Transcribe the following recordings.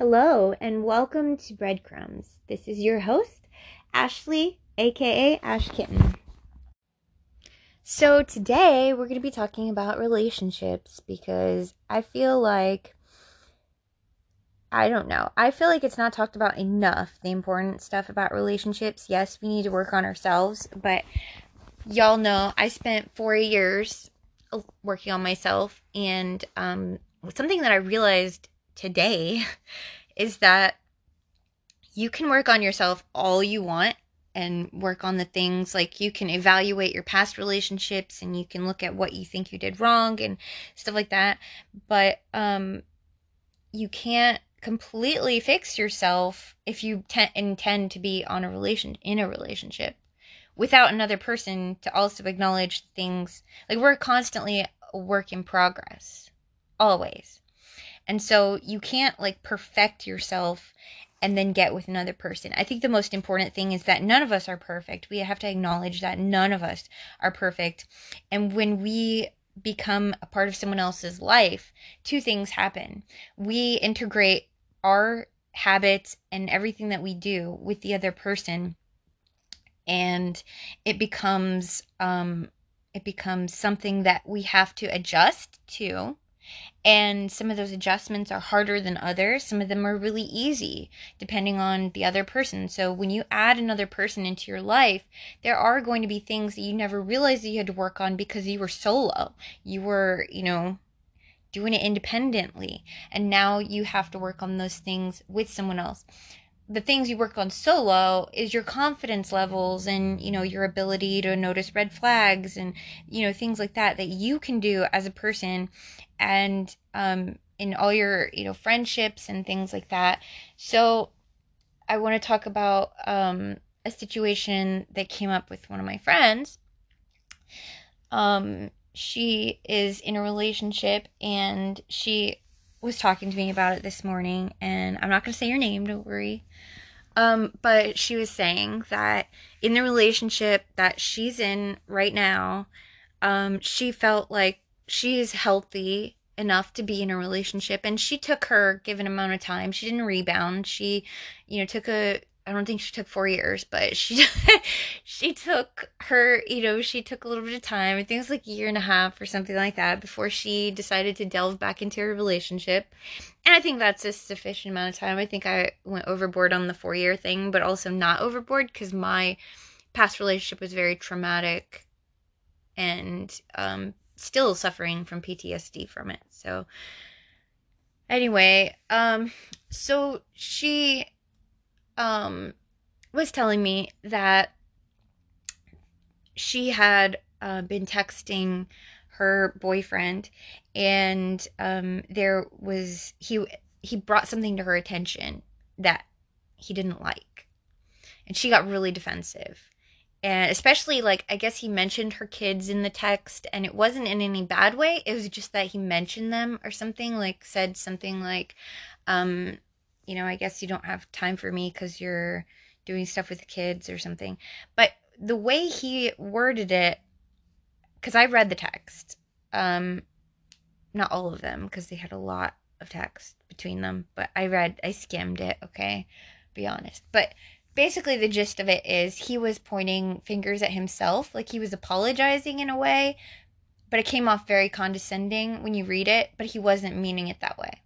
Hello, and welcome to Breadcrumbs. This is your host, Ashley, aka Ash Kitten. So, today we're going to be talking about relationships because I feel like, I don't know, I feel like it's not talked about enough the important stuff about relationships. Yes, we need to work on ourselves, but y'all know I spent four years working on myself, and um, something that I realized today is that you can work on yourself all you want and work on the things like you can evaluate your past relationships and you can look at what you think you did wrong and stuff like that. But um you can't completely fix yourself if you te- intend to be on a relation in a relationship without another person to also acknowledge things. Like we're constantly a work in progress always and so you can't like perfect yourself and then get with another person. I think the most important thing is that none of us are perfect. We have to acknowledge that none of us are perfect. And when we become a part of someone else's life, two things happen. We integrate our habits and everything that we do with the other person and it becomes um it becomes something that we have to adjust to and some of those adjustments are harder than others. Some of them are really easy depending on the other person. So when you add another person into your life, there are going to be things that you never realized that you had to work on because you were solo. You were, you know, doing it independently. And now you have to work on those things with someone else the things you work on solo is your confidence levels and you know your ability to notice red flags and you know things like that that you can do as a person and um in all your you know friendships and things like that. So i want to talk about um a situation that came up with one of my friends. Um she is in a relationship and she was talking to me about it this morning, and I'm not going to say your name, don't worry. Um, but she was saying that in the relationship that she's in right now, um, she felt like she is healthy enough to be in a relationship and she took her given amount of time she didn't rebound she you know took a I don't think she took four years, but she she took her, you know, she took a little bit of time. I think it was like a year and a half or something like that before she decided to delve back into her relationship. And I think that's a sufficient amount of time. I think I went overboard on the four year thing, but also not overboard because my past relationship was very traumatic and um, still suffering from PTSD from it. So anyway, um, so she um, was telling me that she had uh, been texting her boyfriend and um, there was he he brought something to her attention that he didn't like. And she got really defensive. And especially like i guess he mentioned her kids in the text and it wasn't in any bad way. It was just that he mentioned them or something like said something like um you know, I guess you don't have time for me because you're doing stuff with the kids or something. But the way he worded it, because I read the text, um, not all of them because they had a lot of text between them, but I read, I skimmed it, okay? Be honest. But basically, the gist of it is he was pointing fingers at himself, like he was apologizing in a way, but it came off very condescending when you read it, but he wasn't meaning it that way.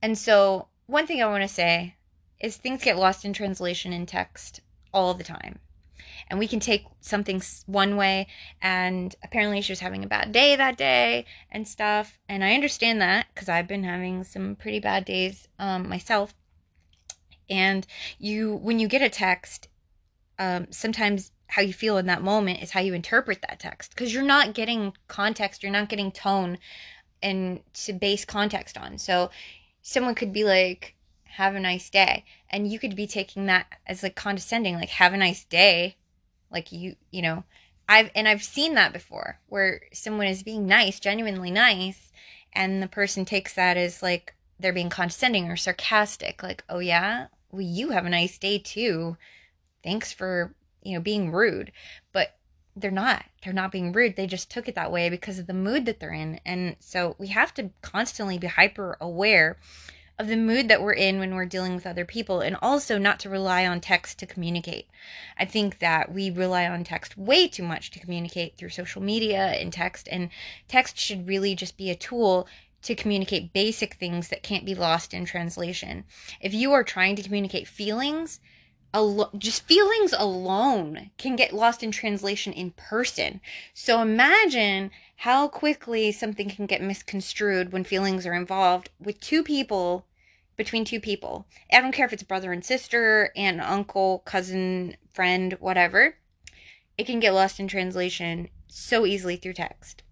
And so one thing I want to say is things get lost in translation in text all the time. And we can take something one way, and apparently she was having a bad day that day and stuff. And I understand that because I've been having some pretty bad days um, myself. And you, when you get a text, um, sometimes how you feel in that moment is how you interpret that text because you're not getting context, you're not getting tone and to base context on. So someone could be like, have a nice day. And you could be taking that as like condescending, like, have a nice day. Like, you, you know, I've, and I've seen that before where someone is being nice, genuinely nice, and the person takes that as like they're being condescending or sarcastic. Like, oh yeah, well, you have a nice day too. Thanks for, you know, being rude. But they're not they're not being rude they just took it that way because of the mood that they're in and so we have to constantly be hyper aware of the mood that we're in when we're dealing with other people and also not to rely on text to communicate. I think that we rely on text way too much to communicate through social media and text and text should really just be a tool to communicate basic things that can't be lost in translation. If you are trying to communicate feelings, alo- just feelings alone can get lost in translation in person. So imagine how quickly something can get misconstrued when feelings are involved with two people between two people. I don't care if it's brother and sister, aunt, uncle, cousin, friend, whatever. It can get lost in translation so easily through text.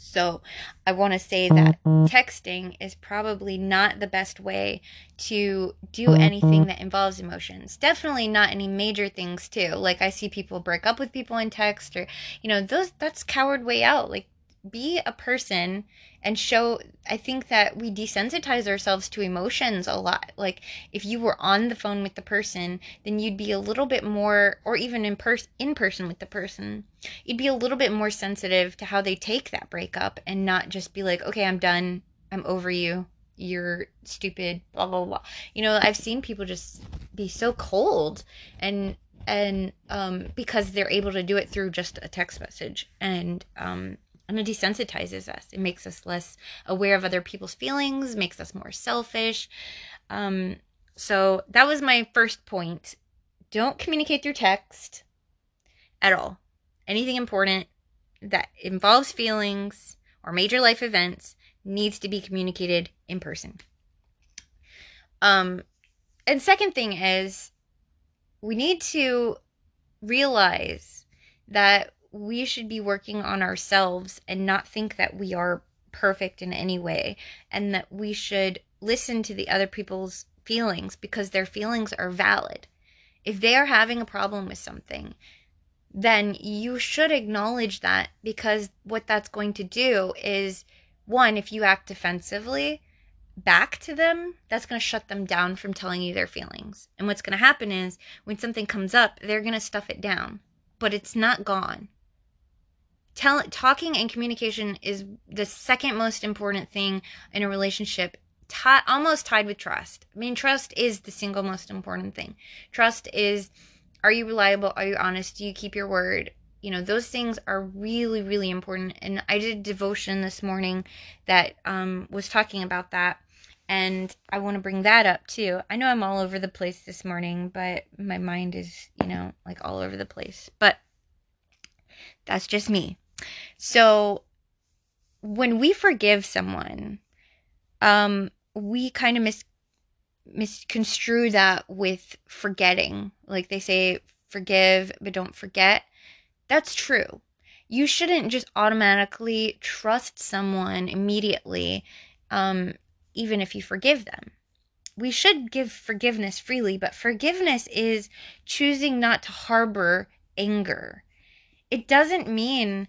So I want to say that mm-hmm. texting is probably not the best way to do mm-hmm. anything that involves emotions. Definitely not any major things too. Like I see people break up with people in text or you know, those that's coward way out. Like be a person and show i think that we desensitize ourselves to emotions a lot. Like if you were on the phone with the person then you'd be a little bit more or even in person in person with the person you'd be a little bit more sensitive to how they take that breakup and not just be like okay i'm done. I'm over you. You're stupid blah blah blah. You know i've seen people just be so cold and and um because they're able to do it through just a text message. And um and it desensitizes us. It makes us less aware of other people's feelings, makes us more selfish. Um, so that was my first point. Don't communicate through text at all. Anything important that involves feelings or major life events needs to be communicated in person. Um, and second thing is we need to realize that we should be working on ourselves and not think that we are perfect in any way and that we should listen to the other people's feelings because their feelings are valid. If they are having a problem with something, then you should acknowledge that because what that's going to do is one, if you act defensively back to them, that's going to shut them down from telling you their feelings. And what's going to happen is when something comes up, they're going to stuff it down, but it's not gone tell, talking and communication is the second most important thing in a relationship T- almost tied with trust. I mean, trust is the single most important thing. Trust is are you reliable? Are you honest? Do you keep your word? You know, those things are really, really important. And I did a devotion this morning that um, was talking about that. And I want to bring that up too. I know I'm all over the place this morning, but my mind is, you know, like all over the place. But that's just me. So when we forgive someone, um, we kind of mis misconstrue that with forgetting. Like they say, forgive but don't forget. That's true. You shouldn't just automatically trust someone immediately, um, even if you forgive them. We should give forgiveness freely, but forgiveness is choosing not to harbor anger. It doesn't mean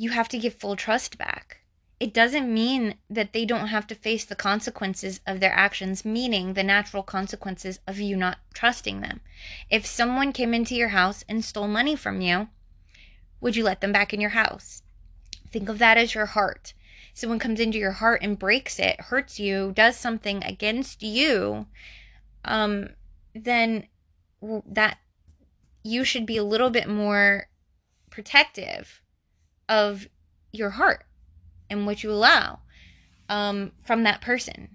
you have to give full trust back. It doesn't mean that they don't have to face the consequences of their actions, meaning the natural consequences of you not trusting them. If someone came into your house and stole money from you, would you let them back in your house? Think of that as your heart. Someone comes into your heart and breaks it, hurts you, does something against you, um, then that you should be a little bit more protective of your heart and what you allow um, from that person.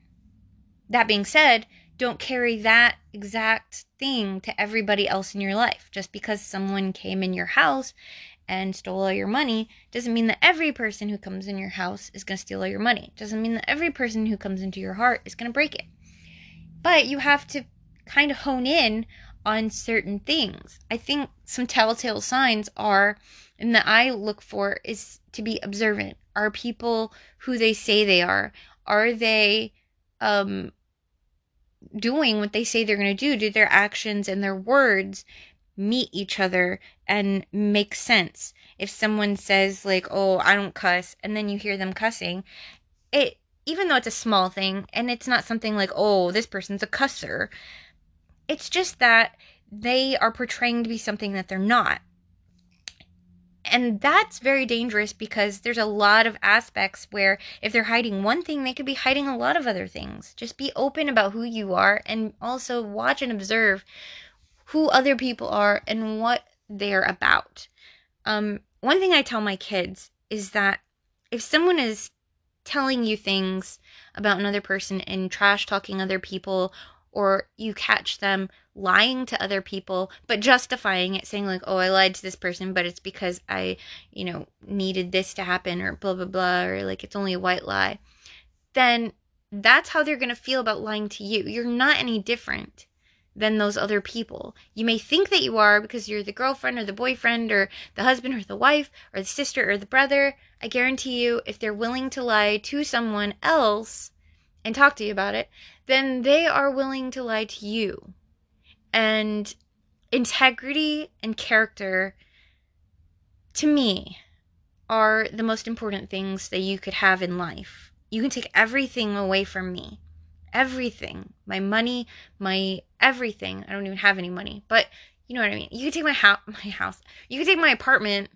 That being said, don't carry that exact thing to everybody else in your life. Just because someone came in your house and stole all your money doesn't mean that every person who comes in your house is going to steal all your money. Doesn't mean that every person who comes into your heart is going to break it. But you have to kind of hone in on certain things. I think some telltale signs are, and that I look for, is to be observant. Are people who they say they are? Are they um, doing what they say they're going to do? Do their actions and their words meet each other and make sense? If someone says, like, oh, I don't cuss, and then you hear them cussing, it, even though it's a small thing and it's not something like, oh, this person's a cusser, it's just that they are portraying to be something that they're not. and that's very dangerous because there's a lot of aspects where if they're hiding one thing, they could be hiding a lot of other things. Just be open about who you are and also watch and observe who other people are and what they're about. Um, one thing I tell my kids is that if someone is telling you things about another person and trash talking other people or you catch them lying to other people but justifying it saying like oh i lied to this person but it's because i you know needed this to happen or blah blah blah or like it's only a white lie then that's how they're going to feel about lying to you you're not any different than those other people. You may think that you are because you're the girlfriend or the boyfriend or the husband or the wife or the sister or the brother. I guarantee you, if they're willing to lie to someone else and talk to you about it, then they are willing to lie to you. And integrity and character, to me, are the most important things that you could have in life. You can take everything away from me. Everything. My money, my everything. I don't even have any money, but you know what I mean. You can take my house, my house. You can take my apartment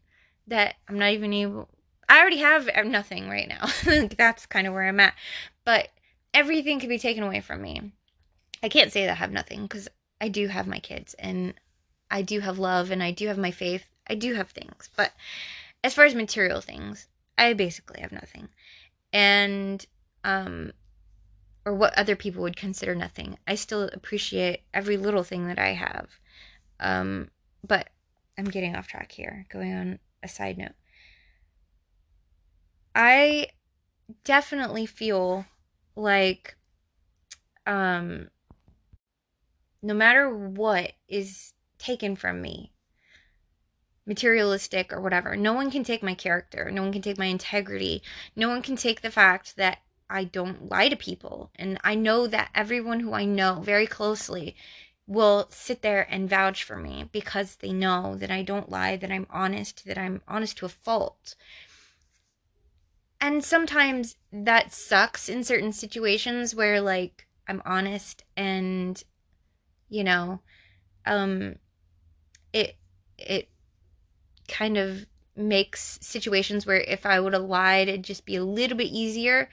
that I'm not even able I already have uh, nothing right now. That's kind of where I'm at. But everything can be taken away from me. I can't say that I have nothing because I do have my kids and I do have love and I do have my faith. I do have things. But as far as material things, I basically have nothing. And, um, or what other people would consider nothing. I still appreciate every little thing that I have. Um, but I'm getting off track here, going on a side note. I definitely feel like um no matter what is taken from me materialistic or whatever no one can take my character no one can take my integrity no one can take the fact that I don't lie to people. And I know that everyone who I know very closely will sit there and vouch for me because they know that I don't lie that I'm honest that I'm honest to a fault and sometimes that sucks in certain situations where like I'm honest and you know um it it kind of makes situations where if I would have lied it'd just be a little bit easier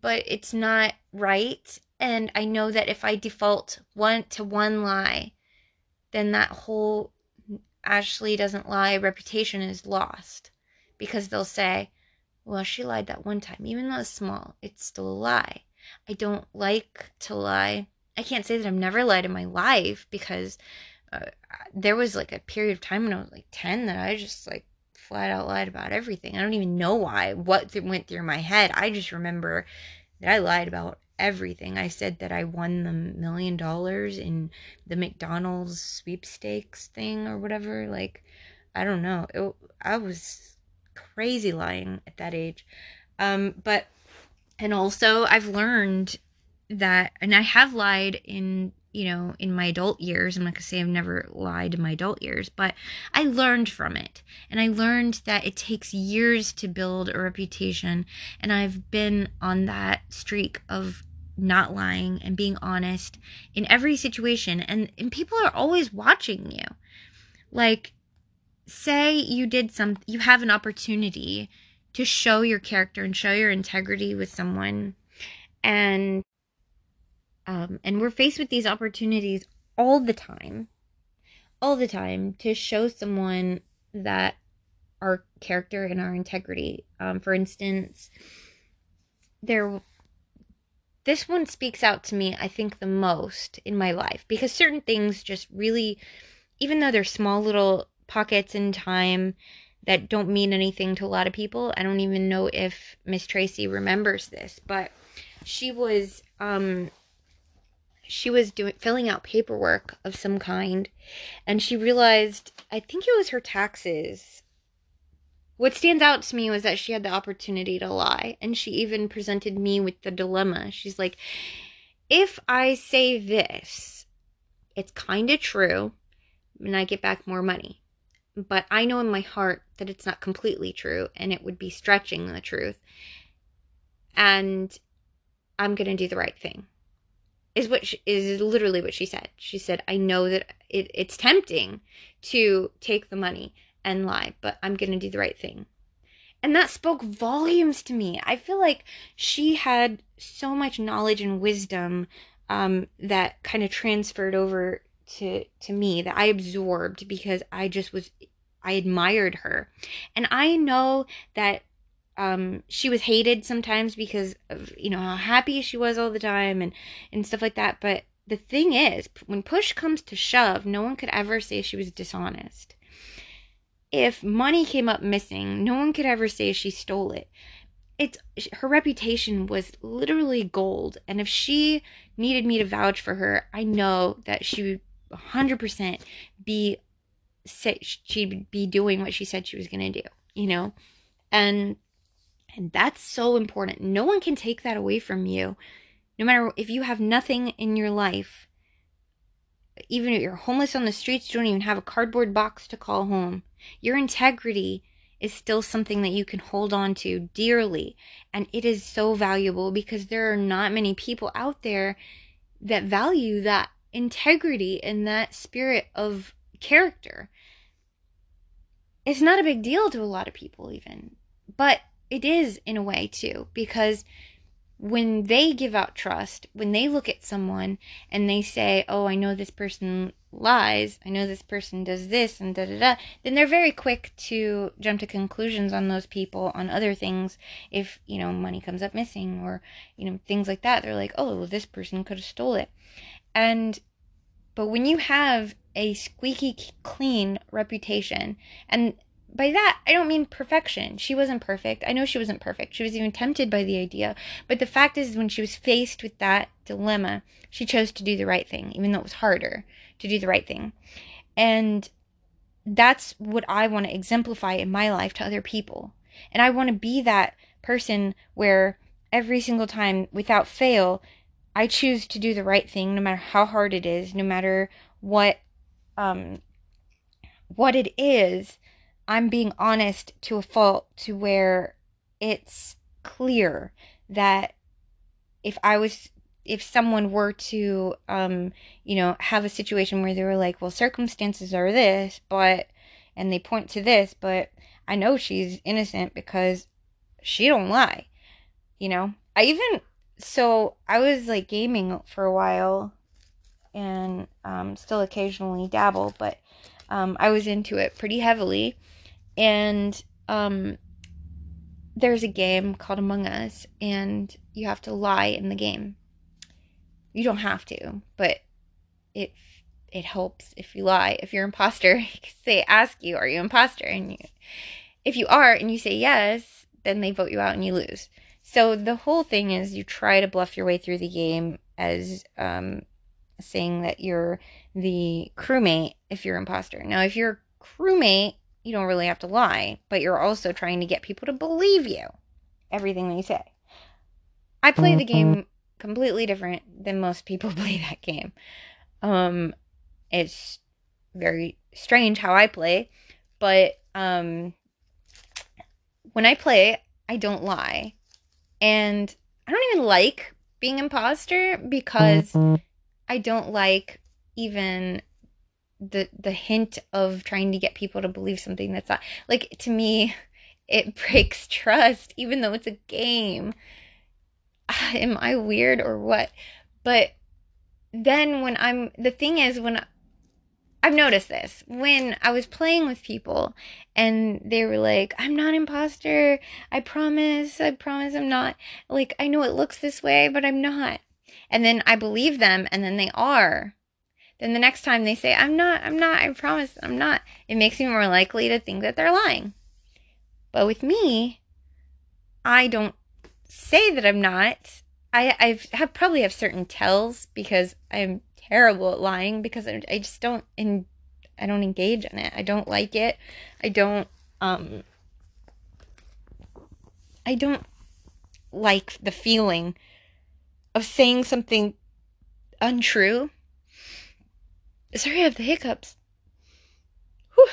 but it's not right. And I know that if I default one to one lie then that whole Ashley doesn't lie reputation is lost because they'll say well, she lied that one time. Even though it's small, it's still a lie. I don't like to lie. I can't say that I've never lied in my life because uh, there was like a period of time when I was like 10 that I just like flat out lied about everything. I don't even know why, what went through my head. I just remember that I lied about everything. I said that I won the million dollars in the McDonald's sweepstakes thing or whatever. Like, I don't know. It, I was crazy lying at that age. Um, but, and also I've learned that, and I have lied in, you know, in my adult years. I'm not gonna say I've never lied in my adult years, but I learned from it. And I learned that it takes years to build a reputation. And I've been on that streak of not lying and being honest in every situation and and people are always watching you like say you did some you have an opportunity to show your character and show your integrity with someone and um and we're faced with these opportunities all the time all the time to show someone that our character and our integrity. Um for instance there this one speaks out to me i think the most in my life because certain things just really even though they're small little pockets in time that don't mean anything to a lot of people. I don't even know if Miss Tracy remembers this, but she was um she was doing filling out paperwork of some kind and she realized I think it was her taxes. What stands out to me was that she had the opportunity to lie and she even presented me with the dilemma. She's like if I say this, it's kind of true and I get back more money but I know in my heart that it's not completely true and it would be stretching the truth. And I'm going to do the right thing. Is what she, is literally what she said. She said, "I know that it, it's tempting to take the money and lie, but I'm going to do the right thing. And that spoke volumes to me. I feel like she had so much knowledge and wisdom um, that kind of transferred over to to me that I absorbed because I just was I admired her. And I know that um, she was hated sometimes because of you know how happy she was all the time and and stuff like that. But the thing is, when push comes to shove, no one could ever say she was dishonest. If money came up missing, no one could ever say she stole it. It's her reputation was literally gold, and if she needed me to vouch for her, I know that she would 100% be she'd be doing what she said she was going to do, you know? And and that's so important. No one can take that away from you. No matter if you have nothing in your life, even if you're homeless on the streets, you don't even have a cardboard box to call home, your integrity is still something that you can hold on to dearly. And it is so valuable because there are not many people out there that value that integrity and that spirit of character. It's not a big deal to a lot of people, even. But it is in a way too because when they give out trust, when they look at someone and they say, "Oh, I know this person lies. I know this person does this and da da da," then they're very quick to jump to conclusions on those people on other things. If you know money comes up missing or you know things like that, they're like, "Oh, well, this person could have stole it," and but when you have a squeaky clean reputation and by that, I don't mean perfection. She wasn't perfect. I know she wasn't perfect. She was even tempted by the idea. But the fact is, when she was faced with that dilemma, she chose to do the right thing, even though it was harder to do the right thing. And that's what I want to exemplify in my life to other people. And I want to be that person where every single time, without fail, I choose to do the right thing, no matter how hard it is, no matter what, um, what it is I'm being honest to a fault to where it's clear that if I was if someone were to um you know have a situation where they were like well circumstances are this but and they point to this but I know she's innocent because she don't lie you know? I even so I was like gaming for a while and um still occasionally dabble but um I was into it pretty heavily and um, there's a game called Among Us, and you have to lie in the game. You don't have to, but it it helps if you lie. If you're imposter, they ask you, "Are you imposter?" And you, if you are, and you say yes, then they vote you out and you lose. So the whole thing is you try to bluff your way through the game as um, saying that you're the crewmate if you're imposter. Now, if you're crewmate you don't really have to lie, but you're also trying to get people to believe you, everything they say. I play the mm-hmm. game completely different than most people play that game. Um, it's very strange how I play, but um, when I play, I don't lie, and I don't even like being imposter because. I don't like even the the hint of trying to get people to believe something that's not like to me it breaks trust even though it's a game am i weird or what but then when i'm the thing is when I've noticed this when I was playing with people and they were like, I'm not imposter. I promise. I promise I'm not. Like, I know it looks this way, but I'm not. And then I believe them and then they are then the next time they say, I'm not, I'm not, I promise, I'm not, it makes me more likely to think that they're lying. But with me, I don't say that I'm not. I I've have probably have certain tells because I'm terrible at lying because I, just don't and I don't engage in it. I don't like it. I don't um I don't like the feeling of saying something untrue Sorry, I have the hiccups. Whew.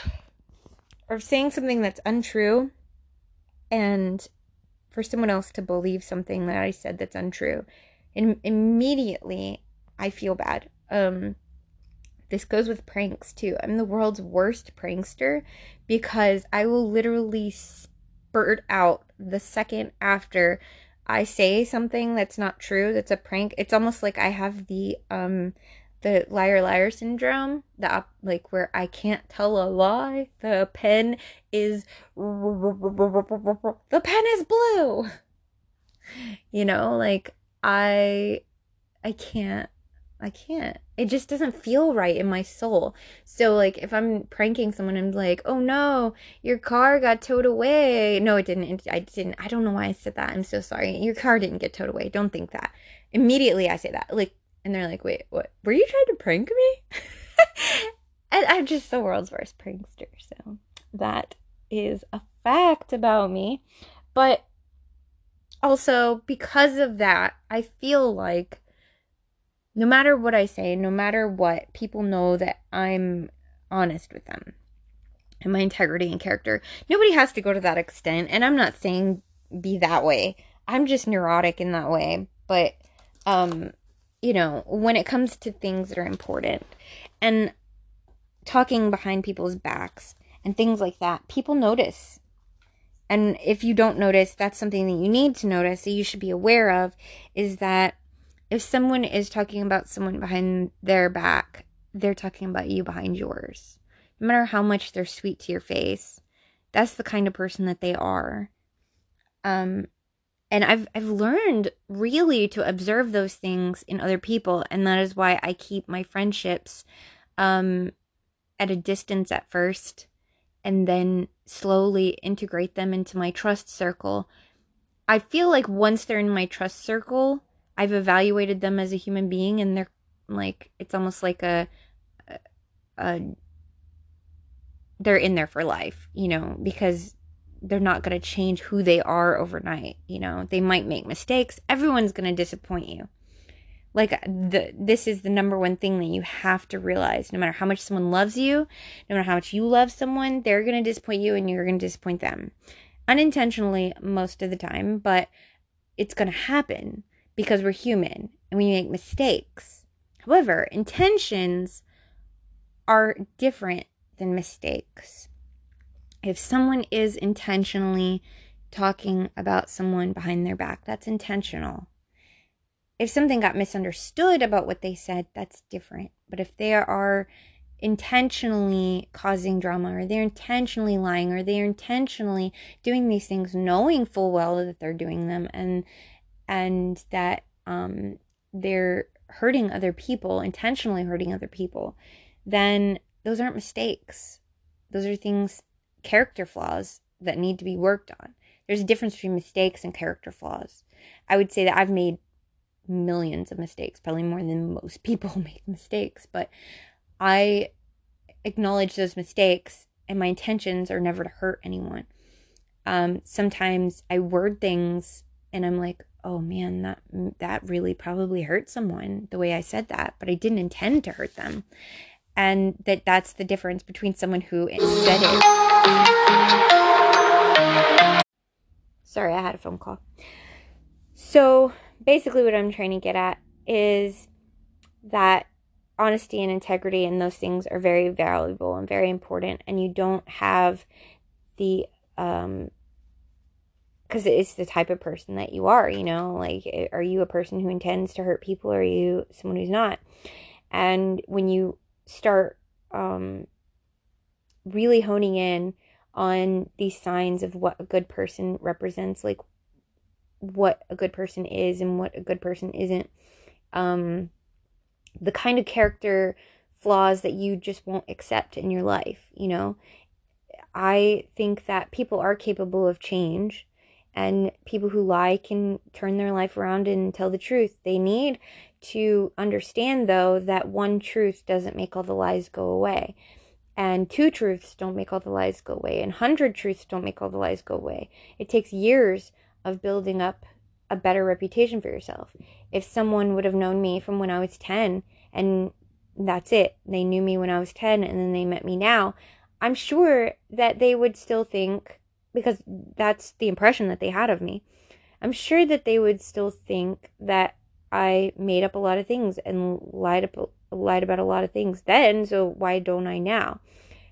Or saying something that's untrue and for someone else to believe something that I said that's untrue. And immediately I feel bad. Um, this goes with pranks too. I'm the world's worst prankster because I will literally spurt out the second after I say something that's not true, that's a prank. It's almost like I have the um the liar liar syndrome, the like where I can't tell a lie. The pen is the pen is blue. You know, like I I can't I can't. It just doesn't feel right in my soul. So like if I'm pranking someone and like, "Oh no, your car got towed away." No, it didn't. I didn't. I don't know why I said that. I'm so sorry. Your car didn't get towed away. Don't think that. Immediately I say that. Like and they're like, "Wait, what? Were you trying to prank me?" and I'm just the world's worst prankster. So that is a fact about me. But also because of that, I feel like no matter what I say, no matter what, people know that I'm honest with them and my integrity and character. Nobody has to go to that extent, and I'm not saying be that way. I'm just neurotic in that way, but um you know, when it comes to things that are important and talking behind people's backs and things like that, people notice. And if you don't notice, that's something that you need to notice that you should be aware of is that if someone is talking about someone behind their back, they're talking about you behind yours. No matter how much they're sweet to your face, that's the kind of person that they are. Um, and I've I've learned really to observe those things in other people, and that is why I keep my friendships um, at a distance at first, and then slowly integrate them into my trust circle. I feel like once they're in my trust circle, I've evaluated them as a human being and they're like it's almost like a, a, a they're in there for life, you know, because they're not going to change who they are overnight, you know. They might make mistakes. Everyone's going to disappoint you. Like the this is the number one thing that you have to realize. No matter how much someone loves you, no matter how much you love someone, they're going to disappoint you and you're going to disappoint them. Unintentionally most of the time, but it's going to happen because we're human and we make mistakes. However, intentions are different than mistakes. If someone is intentionally talking about someone behind their back, that's intentional. If something got misunderstood about what they said, that's different. But if they are intentionally causing drama or they're intentionally lying or they're intentionally doing these things knowing full well that they're doing them and and that um, they're hurting other people, intentionally hurting other people, then those aren't mistakes. Those are things, character flaws that need to be worked on. There's a difference between mistakes and character flaws. I would say that I've made millions of mistakes, probably more than most people make mistakes, but I acknowledge those mistakes and my intentions are never to hurt anyone. Um, sometimes I word things and I'm like, oh man, that that really probably hurt someone the way I said that, but I didn't intend to hurt them. And that that's the difference between someone who said it. Sorry, I had a phone call. So, basically what I'm trying to get at is that honesty and integrity and those things are very valuable and very important and you don't have the um because it's the type of person that you are, you know, like, eh, are you a person who intends to hurt people or are you someone who's not? And when you start um, really honing in on these signs of what a good person represents, like what a good person is and what a good person isn't, um, the kind of character flaws that you just won't accept in your life, you know, I think that people are capable of change and people who lie can turn their life around and tell the truth. They need to understand, though, that one truth doesn't make all the lies go away. And two truths don't make all the lies go away. And hundred truths don't make all the lies go away. It takes years of building up a better reputation for yourself. If someone would have known me from when I was 10 and that's it, they knew me when I was 10 and then they met me now, I'm sure that they would still think because that's the impression that they had of me. I'm sure that they would still think that I made up a lot of things and lied up, lied about a lot of things then, so why don't I now?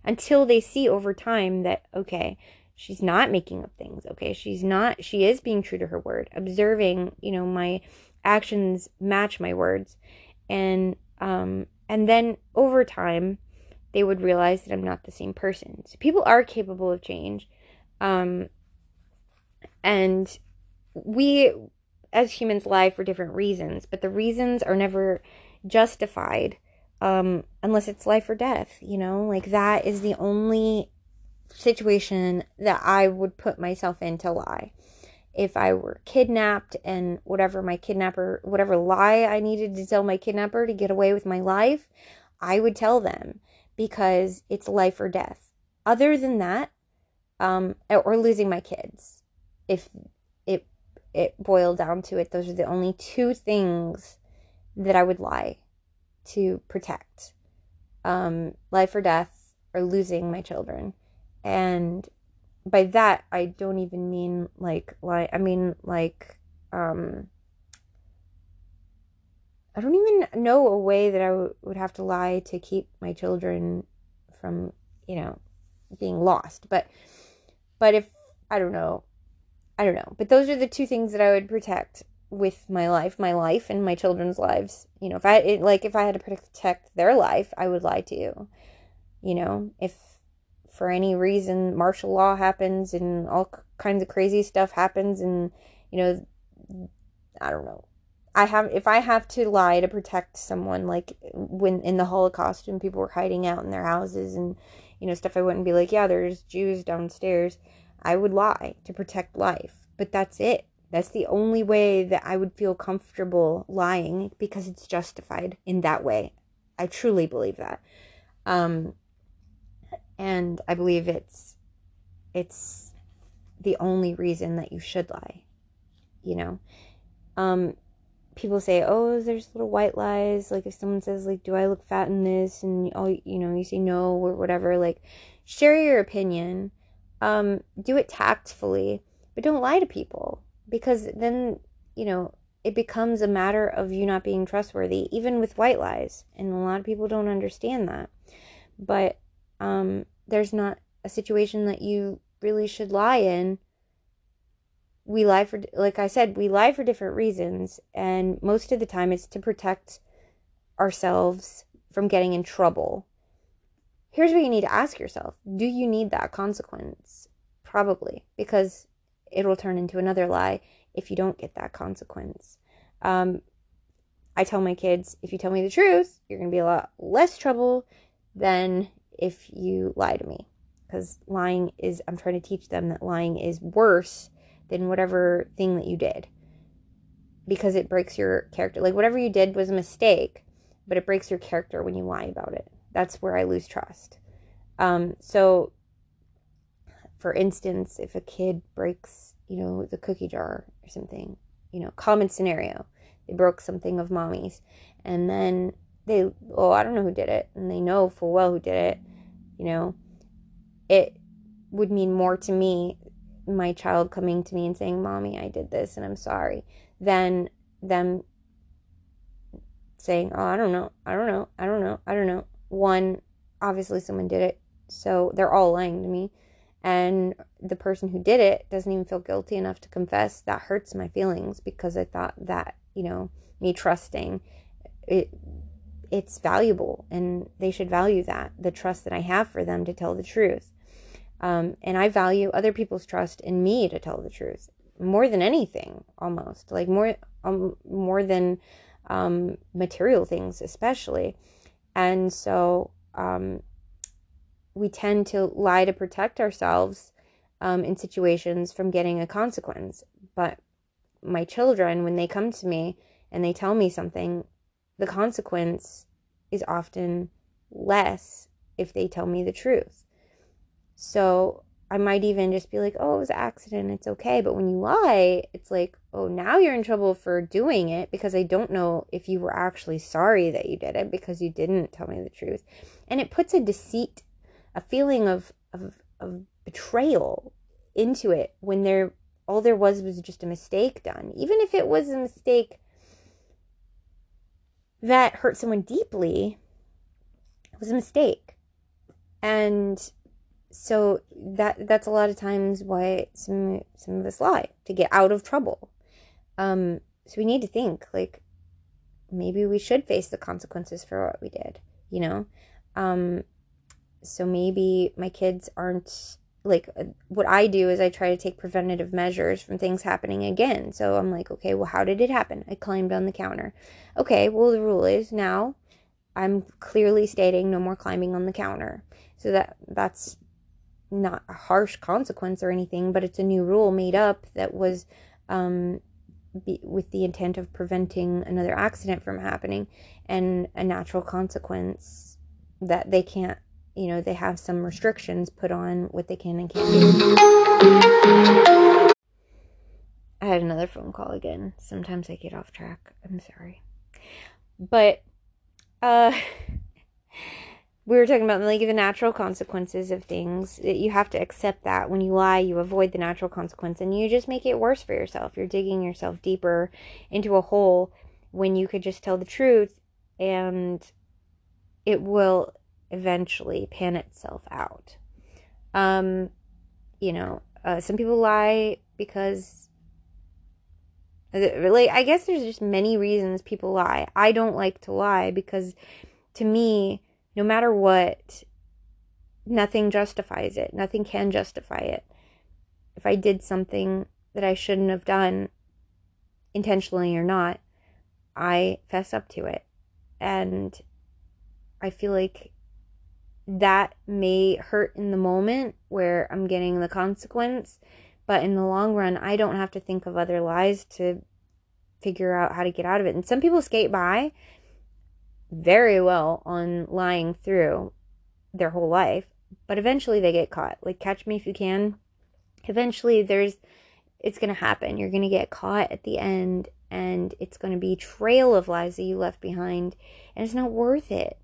Until they see over time that okay, she's not making up things, okay? She's not she is being true to her word, observing, you know, my actions match my words. And um and then over time they would realize that I'm not the same person. So people are capable of change. Um and we as humans lie for different reasons, but the reasons are never justified um, unless it's life or death, you know? Like that is the only situation that I would put myself in to lie. If I were kidnapped and whatever my kidnapper, whatever lie I needed to tell my kidnapper to get away with my life, I would tell them because it's life or death. Other than that, um, or losing my kids, if it it boiled down to it, those are the only two things that I would lie to protect um, life or death or losing my children. And by that, I don't even mean like, lie. I mean, like, um, I don't even know a way that I w- would have to lie to keep my children from, you know, being lost. But, but if, I don't know, I don't know. But those are the two things that I would protect with my life, my life and my children's lives. You know, if I it, like if I had to protect their life, I would lie to you. You know, if for any reason martial law happens and all kinds of crazy stuff happens and you know I don't know. I have if I have to lie to protect someone like when in the Holocaust when people were hiding out in their houses and you know stuff I wouldn't be like, yeah, there's Jews downstairs. I would lie to protect life. But that's it. That's the only way that I would feel comfortable lying because it's justified in that way. I truly believe that. Um, and I believe it's it's the only reason that you should lie. You know, um, people say, "Oh, there's little white lies." Like if someone says, "Like, do I look fat in this?" and oh, you know, you say no or whatever. Like, share your opinion. Um, do it tactfully, but don't lie to people because then, you know, it becomes a matter of you not being trustworthy, even with white lies. And a lot of people don't understand that. But um, there's not a situation that you really should lie in. We lie for, like I said, we lie for different reasons. And most of the time it's to protect ourselves from getting in trouble. Here's what you need to ask yourself Do you need that consequence? Probably, because it'll turn into another lie if you don't get that consequence. Um, I tell my kids, if you tell me the truth, you're going to be a lot less trouble than if you lie to me. Because lying is, I'm trying to teach them that lying is worse than whatever thing that you did. Because it breaks your character. Like, whatever you did was a mistake, but it breaks your character when you lie about it. That's where I lose trust. Um, so for instance, if a kid breaks, you know, the cookie jar or something, you know, common scenario, they broke something of mommy's, and then they, oh, I don't know who did it, and they know full well who did it, you know, it would mean more to me, my child coming to me and saying, Mommy, I did this and I'm sorry, than them saying, Oh, I don't know, I don't know, I don't know, I don't know. One, obviously someone did it, so they're all lying to me and the person who did it doesn't even feel guilty enough to confess that hurts my feelings because i thought that you know me trusting it it's valuable and they should value that the trust that i have for them to tell the truth um, and i value other people's trust in me to tell the truth more than anything almost like more um, more than um, material things especially and so um, we tend to lie to protect ourselves um, in situations from getting a consequence. But my children, when they come to me and they tell me something, the consequence is often less if they tell me the truth. So I might even just be like, oh, it was an accident. It's okay. But when you lie, it's like, oh, now you're in trouble for doing it because I don't know if you were actually sorry that you did it because you didn't tell me the truth. And it puts a deceit a feeling of, of, of betrayal into it when there all there was was just a mistake done even if it was a mistake that hurt someone deeply it was a mistake. And so that that's a lot of times why some some of us lie to get out of trouble. Um, so we need to think like maybe we should face the consequences for what we did, you know? Um, so maybe my kids aren't like what I do is I try to take preventative measures from things happening again. So I'm like, okay, well, how did it happen? I climbed on the counter. Okay, well, the rule is now I'm clearly stating no more climbing on the counter. So that that's not a harsh consequence or anything, but it's a new rule made up that was um, be, with the intent of preventing another accident from happening and a natural consequence that they can't you know, they have some restrictions put on what they can and can't do. I had another phone call again. Sometimes I get off track. I'm sorry. But uh we were talking about like the natural consequences of things. That you have to accept that when you lie, you avoid the natural consequence and you just make it worse for yourself. You're digging yourself deeper into a hole when you could just tell the truth and it will eventually pan itself out. Um, you know, uh, some people lie because, really, I guess there's just many reasons people lie. I don't like to lie because to me, no matter what, nothing justifies it. Nothing can justify it. If I did something that I shouldn't have done, intentionally or not, I fess up to it. And I feel like that may hurt in the moment where I'm getting the consequence, but in the long run, I don't have to think of other lies to figure out how to get out of it. And some people skate by very well on lying through their whole life, but eventually they get caught. Like, catch me if you can. Eventually, there's it's going to happen. You're going to get caught at the end, and it's going to be trail of lies that you left behind, and it's not worth it.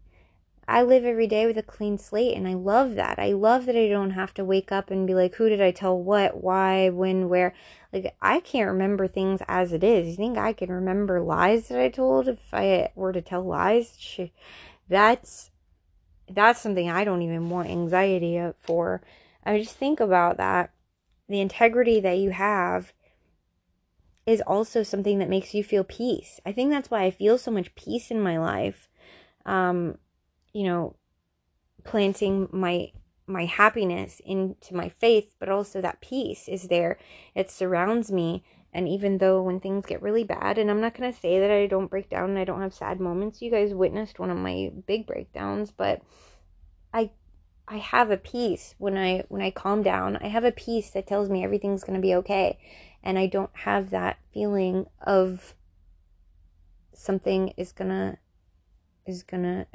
I live every day with a clean slate and I love that. I love that I don't have to wake up and be like, who did I tell what, why, when, where. Like, I can't remember things as it is. You think I can remember lies that I told if I were to tell lies? That's that's something I don't even want anxiety for. I just think about that. The integrity that you have is also something that makes you feel peace. I think that's why I feel so much peace in my life. Um, you know, planting my my happiness into my faith, but also that peace is there. It surrounds me. And even though when things get really bad, and I'm not going to say that I don't break down and I don't have sad moments, you guys witnessed one of my big breakdowns, but I I have a peace when I when I calm down. I have a peace that tells me everything's going to be okay. And I don't have that feeling of something is going to is going to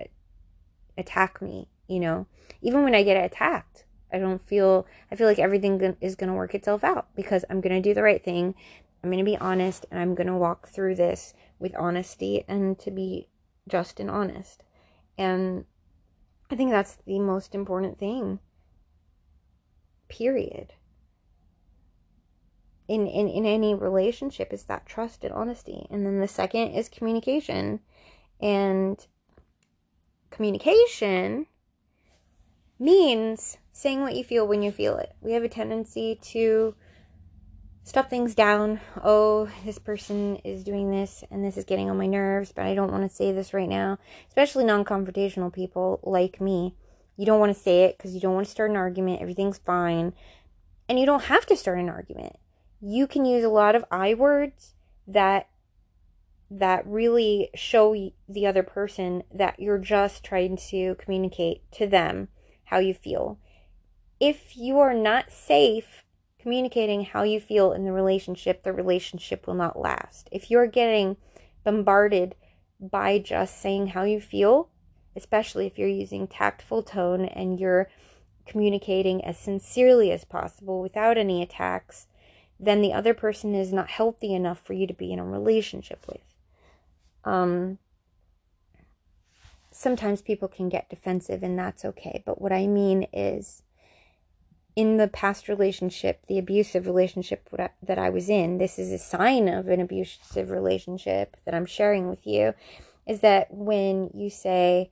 attack me, you know. Even when I get attacked, I don't feel I feel like everything is going to work itself out because I'm going to do the right thing. I'm going to be honest and I'm going to walk through this with honesty and to be just and honest. And I think that's the most important thing. Period. In, in, in any relationship is that trust and honesty. And then the second is communication. And communication means saying what you feel when you feel it. We have a tendency to stuff things down. Oh, this person is doing this and this is getting on my nerves, but I don't want to say this right now. Especially non confrontational people like me. You don't want to say it because you don't want to start an argument. Everything's fine. And you don't have to start an argument. You can use a lot of I words that that really show the other person that you're just trying to communicate to them how you feel. If you are not safe communicating how you feel in the relationship, the relationship will not last. If you're getting bombarded by just saying how you feel, especially if you're using tactful tone and you're communicating as sincerely as possible without any attacks, then the other person is not healthy enough for you to be in a relationship with. Um, sometimes people can get defensive, and that's okay. But what I mean is, in the past relationship, the abusive relationship that I was in, this is a sign of an abusive relationship that I'm sharing with you, is that when you say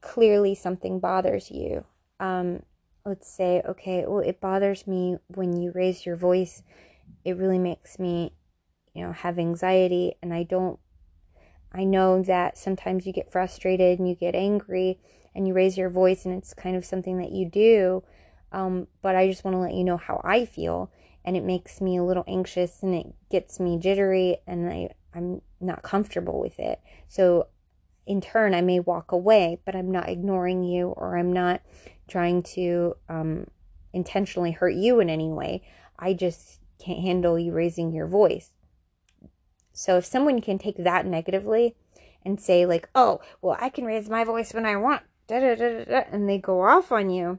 clearly something bothers you, um, let's say, okay, well, it bothers me when you raise your voice. It really makes me, you know, have anxiety, and I don't. I know that sometimes you get frustrated and you get angry and you raise your voice, and it's kind of something that you do. Um, but I just want to let you know how I feel, and it makes me a little anxious and it gets me jittery, and I, I'm not comfortable with it. So, in turn, I may walk away, but I'm not ignoring you or I'm not trying to um, intentionally hurt you in any way. I just can't handle you raising your voice. So, if someone can take that negatively and say, like, oh, well, I can raise my voice when I want, da da da da, and they go off on you,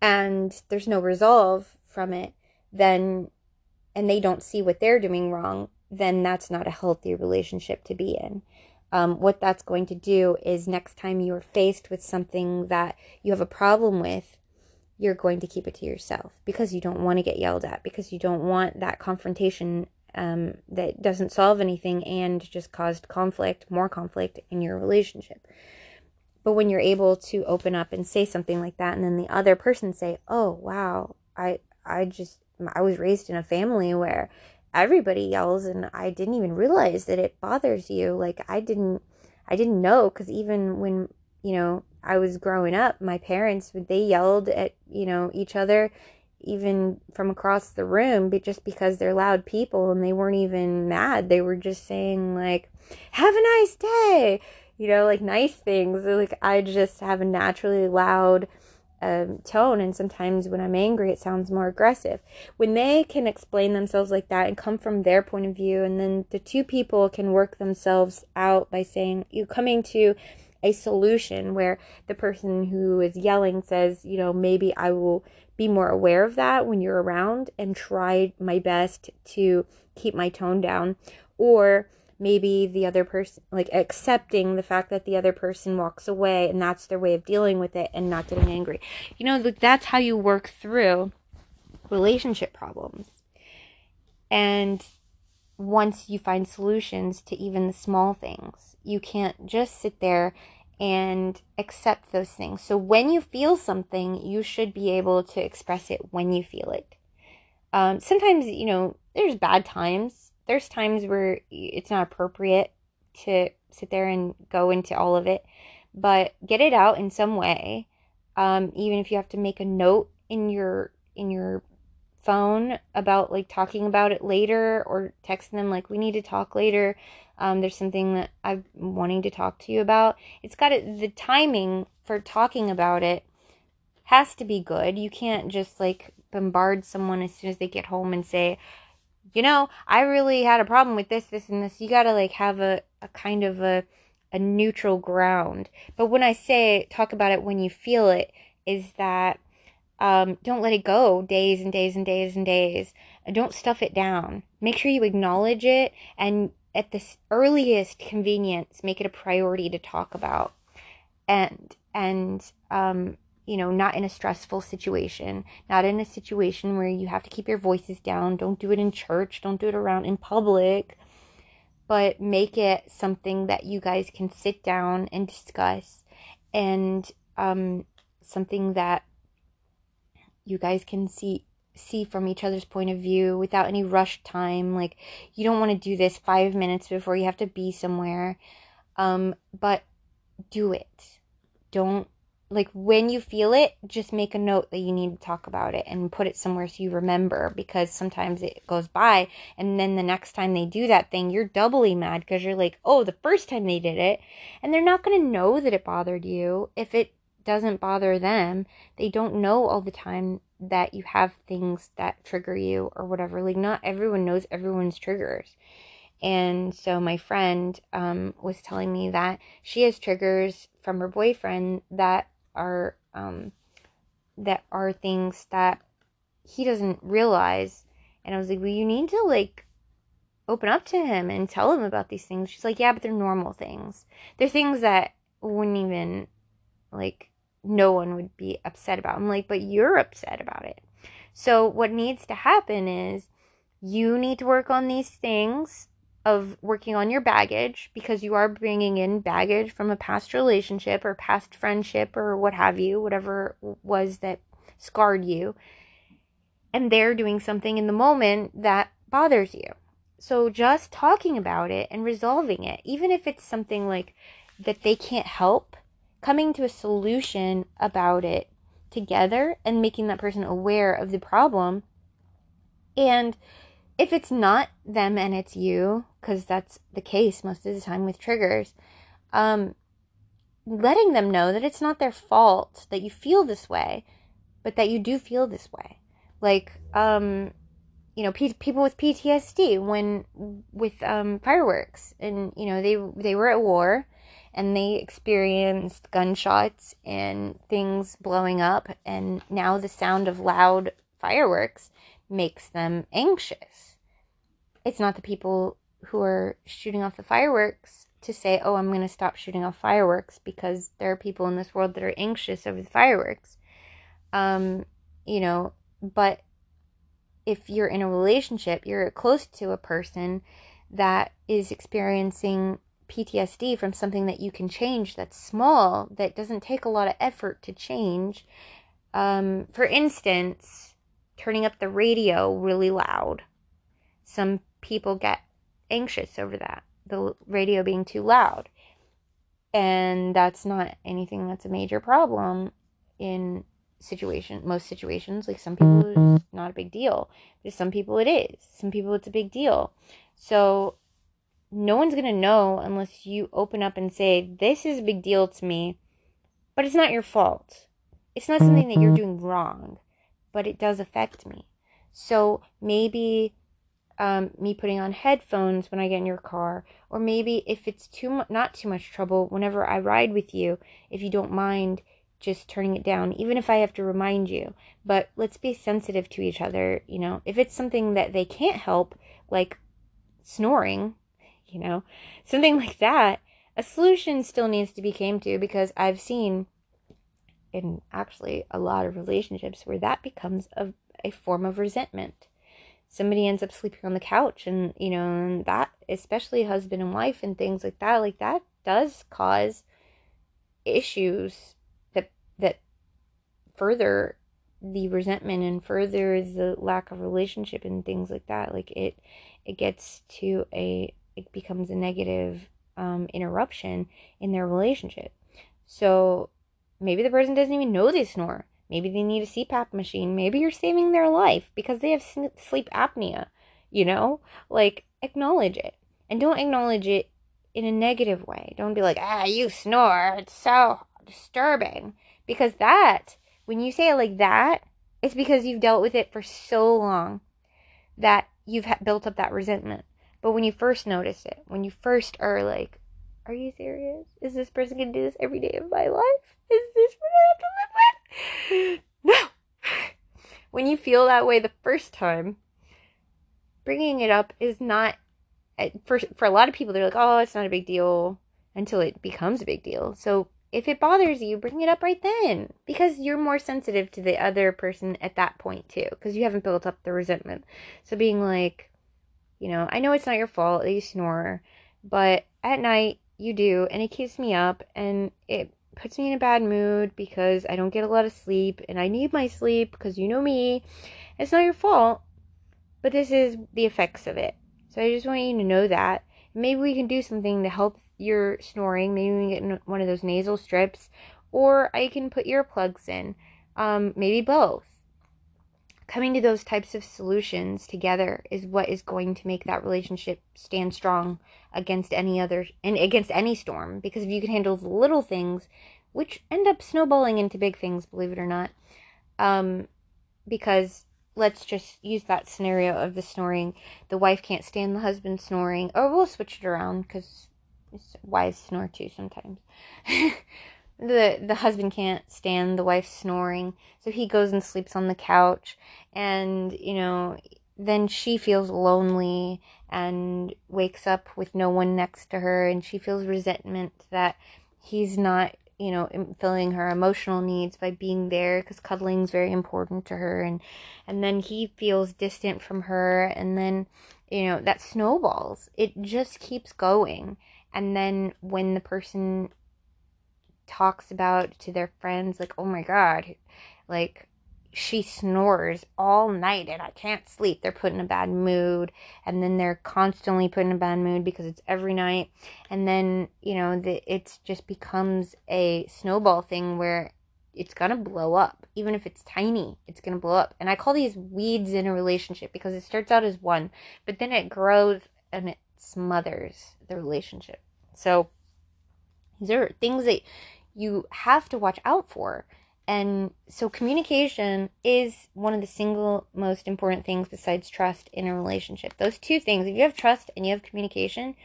and there's no resolve from it, then, and they don't see what they're doing wrong, then that's not a healthy relationship to be in. Um, what that's going to do is next time you're faced with something that you have a problem with, you're going to keep it to yourself because you don't want to get yelled at, because you don't want that confrontation um, that doesn't solve anything and just caused conflict, more conflict in your relationship. But when you're able to open up and say something like that, and then the other person say, "Oh, wow, I I just I was raised in a family where everybody yells, and I didn't even realize that it bothers you. Like I didn't I didn't know because even when you know I was growing up, my parents they yelled at you know each other even from across the room but just because they're loud people and they weren't even mad they were just saying like have a nice day you know, like nice things. Like I just have a naturally loud um, tone, and sometimes when I'm angry, it sounds more aggressive. When they can explain themselves like that and come from their point of view, and then the two people can work themselves out by saying, you coming to a solution where the person who is yelling says, you know, maybe I will be more aware of that when you're around and try my best to keep my tone down. Or maybe the other person like accepting the fact that the other person walks away and that's their way of dealing with it and not getting angry you know like that's how you work through relationship problems and once you find solutions to even the small things you can't just sit there and accept those things. So when you feel something you should be able to express it when you feel it. Um, sometimes you know there's bad times. There's times where it's not appropriate to sit there and go into all of it, but get it out in some way. Um, even if you have to make a note in your in your phone about like talking about it later or texting them like we need to talk later um, there's something that i'm wanting to talk to you about it's got it the timing for talking about it has to be good you can't just like bombard someone as soon as they get home and say you know, I really had a problem with this, this, and this. You gotta like have a, a kind of a a neutral ground. But when I say talk about it when you feel it, is that um, don't let it go days and days and days and days. Don't stuff it down. Make sure you acknowledge it and at the earliest convenience, make it a priority to talk about. And and um, you know, not in a stressful situation, not in a situation where you have to keep your voices down. Don't do it in church, don't do it around in public, but make it something that you guys can sit down and discuss and um, something that you guys can see see from each other's point of view without any rush time. Like you don't want to do this 5 minutes before you have to be somewhere. Um but do it. Don't like when you feel it, just make a note that you need to talk about it and put it somewhere so you remember because sometimes it goes by and then the next time they do that thing, you're doubly mad because you're like, oh, the first time they did it. And they're not going to know that it bothered you if it doesn't bother them. They don't know all the time that you have things that trigger you or whatever. Like, not everyone knows everyone's triggers. And so my friend um, was telling me that she has triggers from her boyfriend that are um, that are things that he doesn't realize. And I was like, well, you need to like open up to him and tell him about these things. She's like, yeah, but they're normal things. They're things that wouldn't even like no one would be upset about. I'm like, but you're upset about it. So what needs to happen is you need to work on these things of working on your baggage because you are bringing in baggage from a past relationship or past friendship or what have you, whatever was that scarred you. And they're doing something in the moment that bothers you. So just talking about it and resolving it, even if it's something like that they can't help, coming to a solution about it together and making that person aware of the problem. And if it's not them and it's you, because that's the case most of the time with triggers, um, letting them know that it's not their fault that you feel this way, but that you do feel this way. Like, um, you know, P- people with PTSD when with um, fireworks, and you know they they were at war, and they experienced gunshots and things blowing up, and now the sound of loud fireworks makes them anxious. It's not the people who are shooting off the fireworks to say, oh, I'm going to stop shooting off fireworks because there are people in this world that are anxious over the fireworks. Um, you know, but if you're in a relationship, you're close to a person that is experiencing PTSD from something that you can change that's small, that doesn't take a lot of effort to change. Um, for instance, turning up the radio really loud. Some people get anxious over that, the radio being too loud. And that's not anything that's a major problem in situation most situations like some people it's not a big deal but some people it is some people it's a big deal so no one's going to know unless you open up and say this is a big deal to me but it's not your fault it's not something that you're doing wrong but it does affect me so maybe um, me putting on headphones when I get in your car, or maybe if it's too mu- not too much trouble, whenever I ride with you, if you don't mind just turning it down, even if I have to remind you. But let's be sensitive to each other. You know, if it's something that they can't help, like snoring, you know, something like that, a solution still needs to be came to because I've seen in actually a lot of relationships where that becomes a, a form of resentment. Somebody ends up sleeping on the couch and you know and that especially husband and wife and things like that like that does cause issues that that further the resentment and further the lack of relationship and things like that. Like it it gets to a it becomes a negative um, interruption in their relationship so maybe the person doesn't even know they snore Maybe they need a CPAP machine. Maybe you're saving their life because they have sleep apnea. You know, like acknowledge it and don't acknowledge it in a negative way. Don't be like, ah, you snore. It's so disturbing. Because that, when you say it like that, it's because you've dealt with it for so long that you've built up that resentment. But when you first notice it, when you first are like, are you serious? Is this person gonna do this every day of my life? Is this what I have to live with? no. When you feel that way the first time, bringing it up is not eh, for for a lot of people they're like, "Oh, it's not a big deal." until it becomes a big deal. So, if it bothers you, bring it up right then because you're more sensitive to the other person at that point too because you haven't built up the resentment. So being like, you know, I know it's not your fault that you snore, but at night you do and it keeps me up and it puts me in a bad mood because I don't get a lot of sleep and I need my sleep because you know me. It's not your fault, but this is the effects of it. So I just want you to know that. Maybe we can do something to help your snoring. Maybe we can get one of those nasal strips, or I can put earplugs in. Um, maybe both. Coming to those types of solutions together is what is going to make that relationship stand strong against any other and against any storm. Because if you can handle the little things which end up snowballing into big things believe it or not um because let's just use that scenario of the snoring. The wife can't stand the husband snoring. Or we'll switch it around because wives snore too sometimes the the husband can't stand the wife snoring so he goes and sleeps on the couch and you know then she feels lonely and wakes up with no one next to her and she feels resentment that he's not you know filling her emotional needs by being there because cuddling is very important to her and and then he feels distant from her and then you know, that snowballs. It just keeps going. And then when the person talks about to their friends, like, oh my God, like, she snores all night and I can't sleep. They're put in a bad mood. And then they're constantly put in a bad mood because it's every night. And then, you know, the, it just becomes a snowball thing where it's going to blow up. Even if it's tiny, it's going to blow up. And I call these weeds in a relationship because it starts out as one, but then it grows and it smothers the relationship. So these are things that you have to watch out for. And so communication is one of the single most important things besides trust in a relationship. Those two things, if you have trust and you have communication,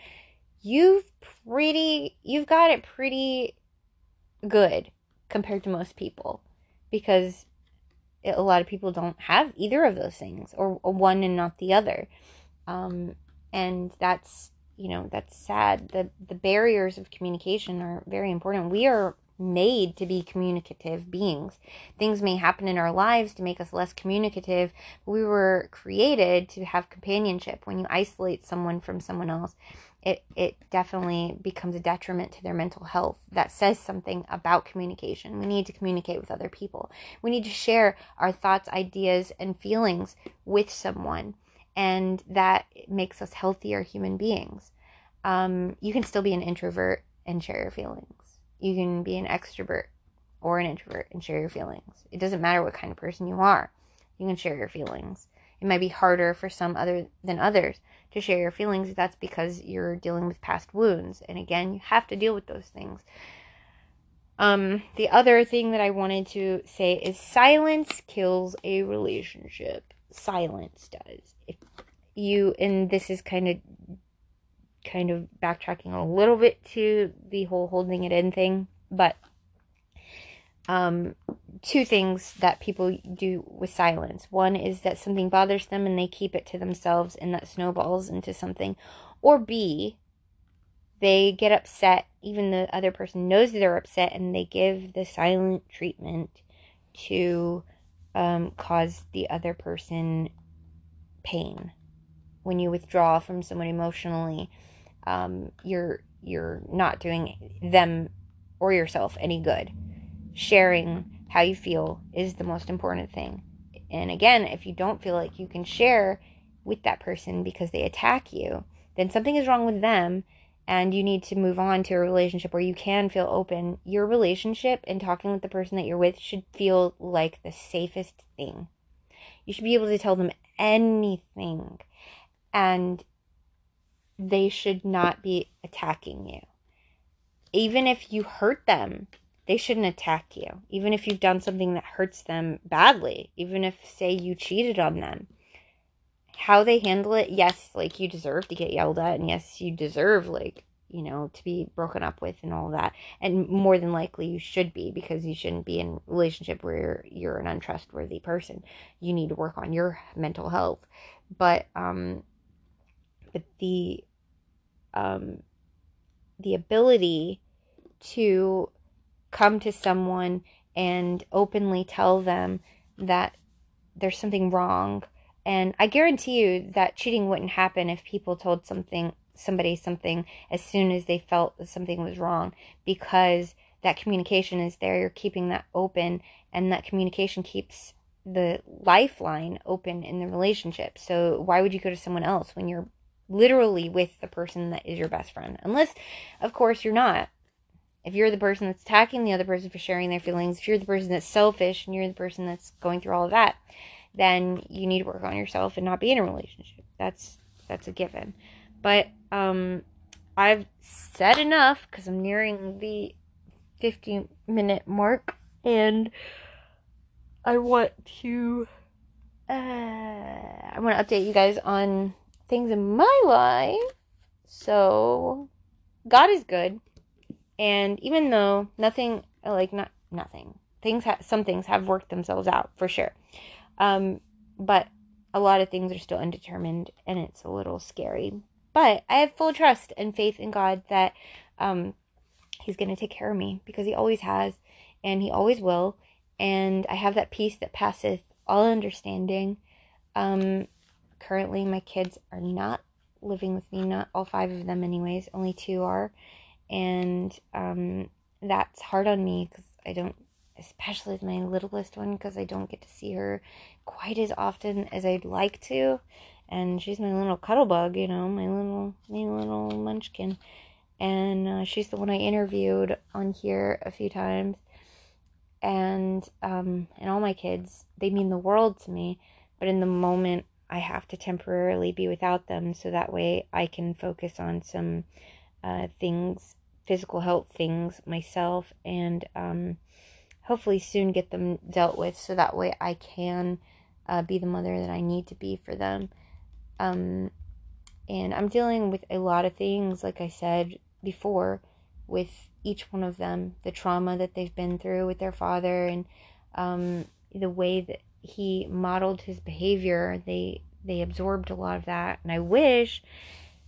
you've pretty you've got it pretty good compared to most people because a lot of people don't have either of those things or, one and not the other um, and that's you know that's sad the the barriers of communication are very important we are made to be communicative beings things may happen in our lives to make us less communicative we were created to have companionship when you isolate someone from someone else it, it definitely becomes a detriment to their mental health. That says something about communication. We need to communicate with other people. We need to share our thoughts, ideas, and feelings with someone. And that makes us healthier human beings. Um, you can still be an introvert and share your feelings. You can be an extrovert or an introvert and share your feelings. It doesn't matter what kind of person you are. You can share your feelings. It might be harder for some other than others to share your feelings. That's because you're dealing with past wounds. And again, you have to deal with those things. Um, the other thing that I wanted to say is silence kills a relationship. Silence does. You and this is kind of kind of backtracking a little bit to the whole holding it in thing, but um two things that people do with silence. One is that something bothers them and they keep it to themselves and that snowballs into something. Or B, they get upset, even the other person knows they're upset, and they give the silent treatment to um, cause the other person pain. When you withdraw from someone emotionally, um, you're you're not doing them or yourself any good. Sharing how you feel is the most important thing. And again, if you don't feel like you can share with that person because they attack you, then something is wrong with them and you need to move on to a relationship where you can feel open. Your relationship and talking with the person that you're with should feel like the safest thing. You should be able to tell them anything and they should not be attacking you. Even if you hurt them, they shouldn't attack you, even if you've done something that hurts them badly, even if, say, you cheated on them. How they handle it, yes, like you deserve to get yelled at, and yes, you deserve, like, you know, to be broken up with and all that. And more than likely, you should be because you shouldn't be in a relationship where you're, you're an untrustworthy person. You need to work on your mental health. But, um, but the, um, the ability to come to someone and openly tell them that there's something wrong. And I guarantee you that cheating wouldn't happen if people told something somebody something as soon as they felt that something was wrong because that communication is there you're keeping that open and that communication keeps the lifeline open in the relationship so why would you go to someone else when you're literally with the person that is your best friend unless of course you're not if you're the person that's attacking the other person for sharing their feelings, if you're the person that's selfish and you're the person that's going through all of that, then you need to work on yourself and not be in a relationship. That's that's a given. But um I've said enough cuz I'm nearing the 50 minute mark and I want to uh I want to update you guys on things in my life. So God is good and even though nothing, like not nothing, things ha- some things have worked themselves out for sure. Um, but a lot of things are still undetermined, and it's a little scary. But I have full trust and faith in God that um, He's going to take care of me because He always has, and He always will. And I have that peace that passeth all understanding. Um, currently my kids are not living with me, not all five of them, anyways, only two are. And um, that's hard on me because I don't, especially with my littlest one, because I don't get to see her quite as often as I'd like to. And she's my little cuddle bug, you know, my little, my little munchkin. And uh, she's the one I interviewed on here a few times. And um, and all my kids, they mean the world to me. But in the moment, I have to temporarily be without them so that way I can focus on some uh, things, physical health things myself, and um, hopefully soon get them dealt with so that way I can uh, be the mother that I need to be for them. Um, and I'm dealing with a lot of things, like I said before, with each one of them, the trauma that they've been through with their father, and um, the way that he modeled his behavior. They they absorbed a lot of that, and I wish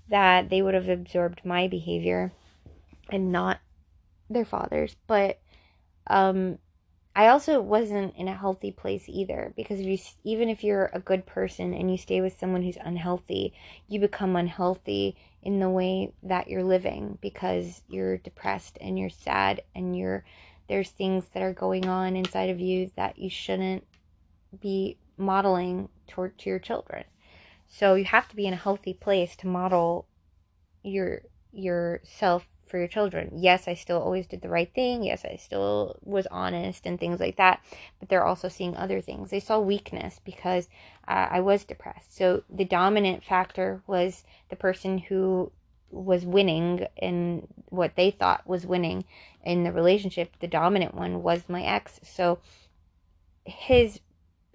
that they would have absorbed my behavior and not their father's. But um, I also wasn't in a healthy place either because if you even if you're a good person and you stay with someone who's unhealthy, you become unhealthy in the way that you're living because you're depressed and you're sad and you're there's things that are going on inside of you that you shouldn't be modeling toward to your children. So you have to be in a healthy place to model your yourself for your children. Yes, I still always did the right thing. Yes, I still was honest and things like that. But they're also seeing other things. They saw weakness because uh, I was depressed. So the dominant factor was the person who was winning and what they thought was winning in the relationship. The dominant one was my ex. So his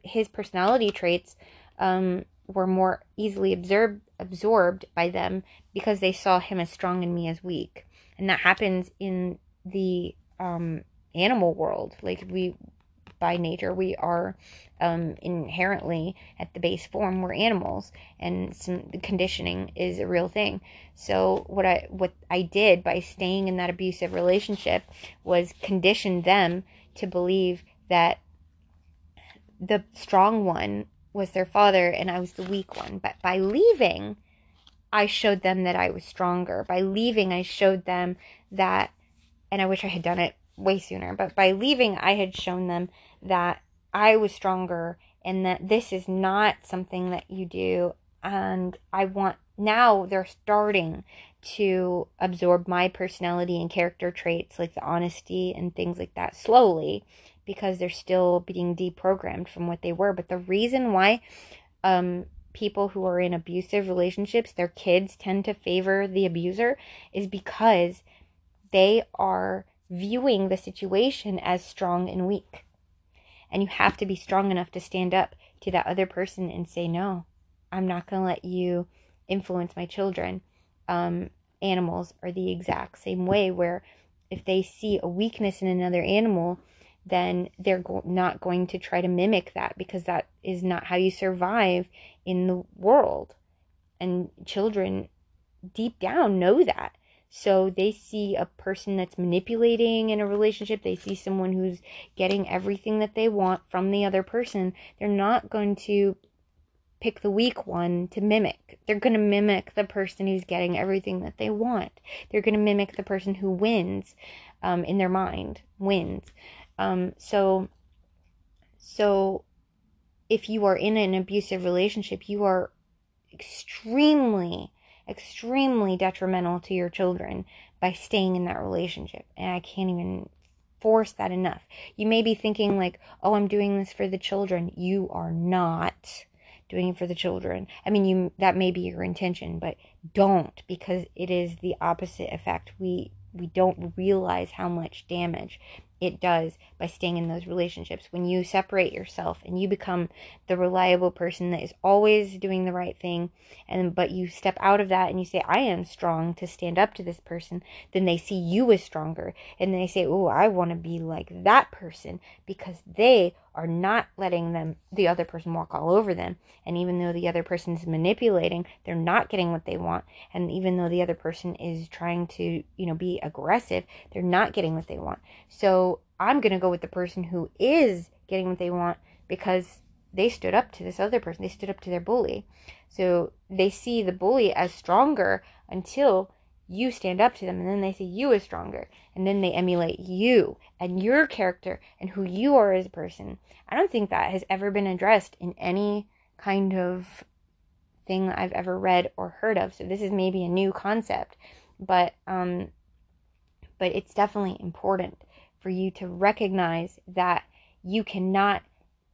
his personality traits um, were more easily absorbed absorbed by them because they saw him as strong and me as weak, and that happens in the um, animal world. Like we, by nature, we are um, inherently at the base form we're animals, and some conditioning is a real thing. So what I what I did by staying in that abusive relationship was condition them to believe that the strong one was their father and I was the weak one. But by leaving, I showed them that I was stronger. By leaving, I showed them that, and I wish I had done it way sooner, but by leaving, I had shown them that I was stronger and that this is not something that you do. And I want, now they're starting to absorb my personality and character traits like the honesty and things like that slowly because they're still being deprogrammed from what they were. But the reason why um, people who are in abusive relationships, their kids tend to favor the abuser is because they are viewing the situation as strong and weak. And you have to be strong enough to stand up to that other person and say, no, I'm not going to let you influence my children. Um, animals are the exact same way, where if they see a weakness in another animal, then they're go- not going to try to mimic that because that is not how you survive in the world. And children deep down know that. So they see a person that's manipulating in a relationship, they see someone who's getting everything that they want from the other person. They're not going to pick the weak one to mimic. They're going to mimic the person who's getting everything that they want. They're going to mimic the person who wins um, in their mind, wins. Um, so, so if you are in an abusive relationship, you are extremely, extremely detrimental to your children by staying in that relationship. And I can't even force that enough. You may be thinking like, "Oh, I'm doing this for the children." You are not doing it for the children. I mean, you that may be your intention, but don't because it is the opposite effect. We we don't realize how much damage it does by staying in those relationships. When you separate yourself and you become the reliable person that is always doing the right thing, and but you step out of that and you say, I am strong to stand up to this person, then they see you as stronger. And they say, Oh, I want to be like that person because they are not letting them the other person walk all over them. And even though the other person is manipulating, they're not getting what they want. And even though the other person is trying to, you know, be aggressive, they're not getting what they want. So I'm going to go with the person who is getting what they want because they stood up to this other person. They stood up to their bully. So they see the bully as stronger until you stand up to them and then they see you as stronger and then they emulate you and your character and who you are as a person. I don't think that has ever been addressed in any kind of thing I've ever read or heard of. So this is maybe a new concept, but um but it's definitely important for you to recognize that you cannot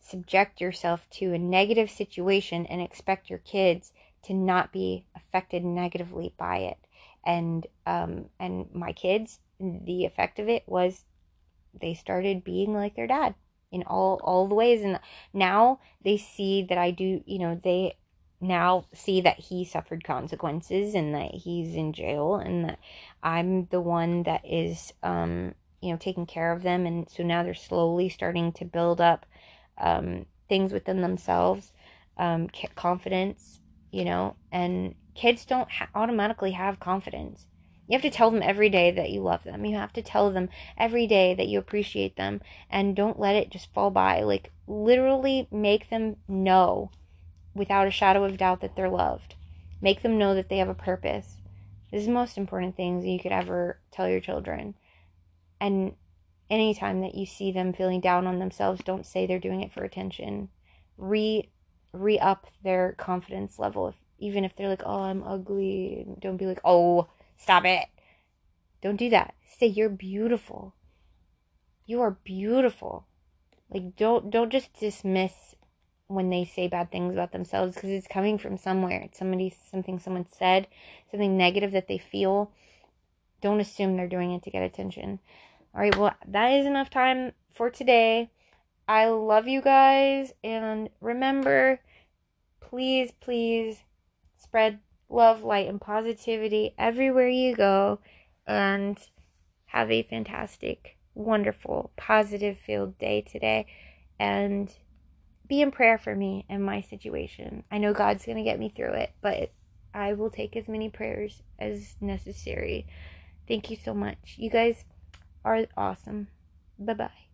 subject yourself to a negative situation and expect your kids to not be affected negatively by it. And um, and my kids, the effect of it was they started being like their dad in all all the ways and now they see that I do, you know, they now see that he suffered consequences and that he's in jail and that I'm the one that is um you know taking care of them and so now they're slowly starting to build up um, things within themselves um, confidence you know and kids don't ha- automatically have confidence. You have to tell them every day that you love them. You have to tell them every day that you appreciate them and don't let it just fall by. Like literally make them know without a shadow of doubt that they're loved. Make them know that they have a purpose. This is the most important things you could ever tell your children and anytime that you see them feeling down on themselves, don't say they're doing it for attention. Re re up their confidence level. If, even if they're like, "Oh, I'm ugly," don't be like, "Oh, stop it." Don't do that. Say you're beautiful. You are beautiful. Like don't don't just dismiss when they say bad things about themselves because it's coming from somewhere. It's somebody something someone said, something negative that they feel. Don't assume they're doing it to get attention. All right, well, that is enough time for today. I love you guys. And remember, please, please spread love, light, and positivity everywhere you go. And have a fantastic, wonderful, positive filled day today. And be in prayer for me and my situation. I know God's going to get me through it, but I will take as many prayers as necessary. Thank you so much. You guys are awesome. Bye bye.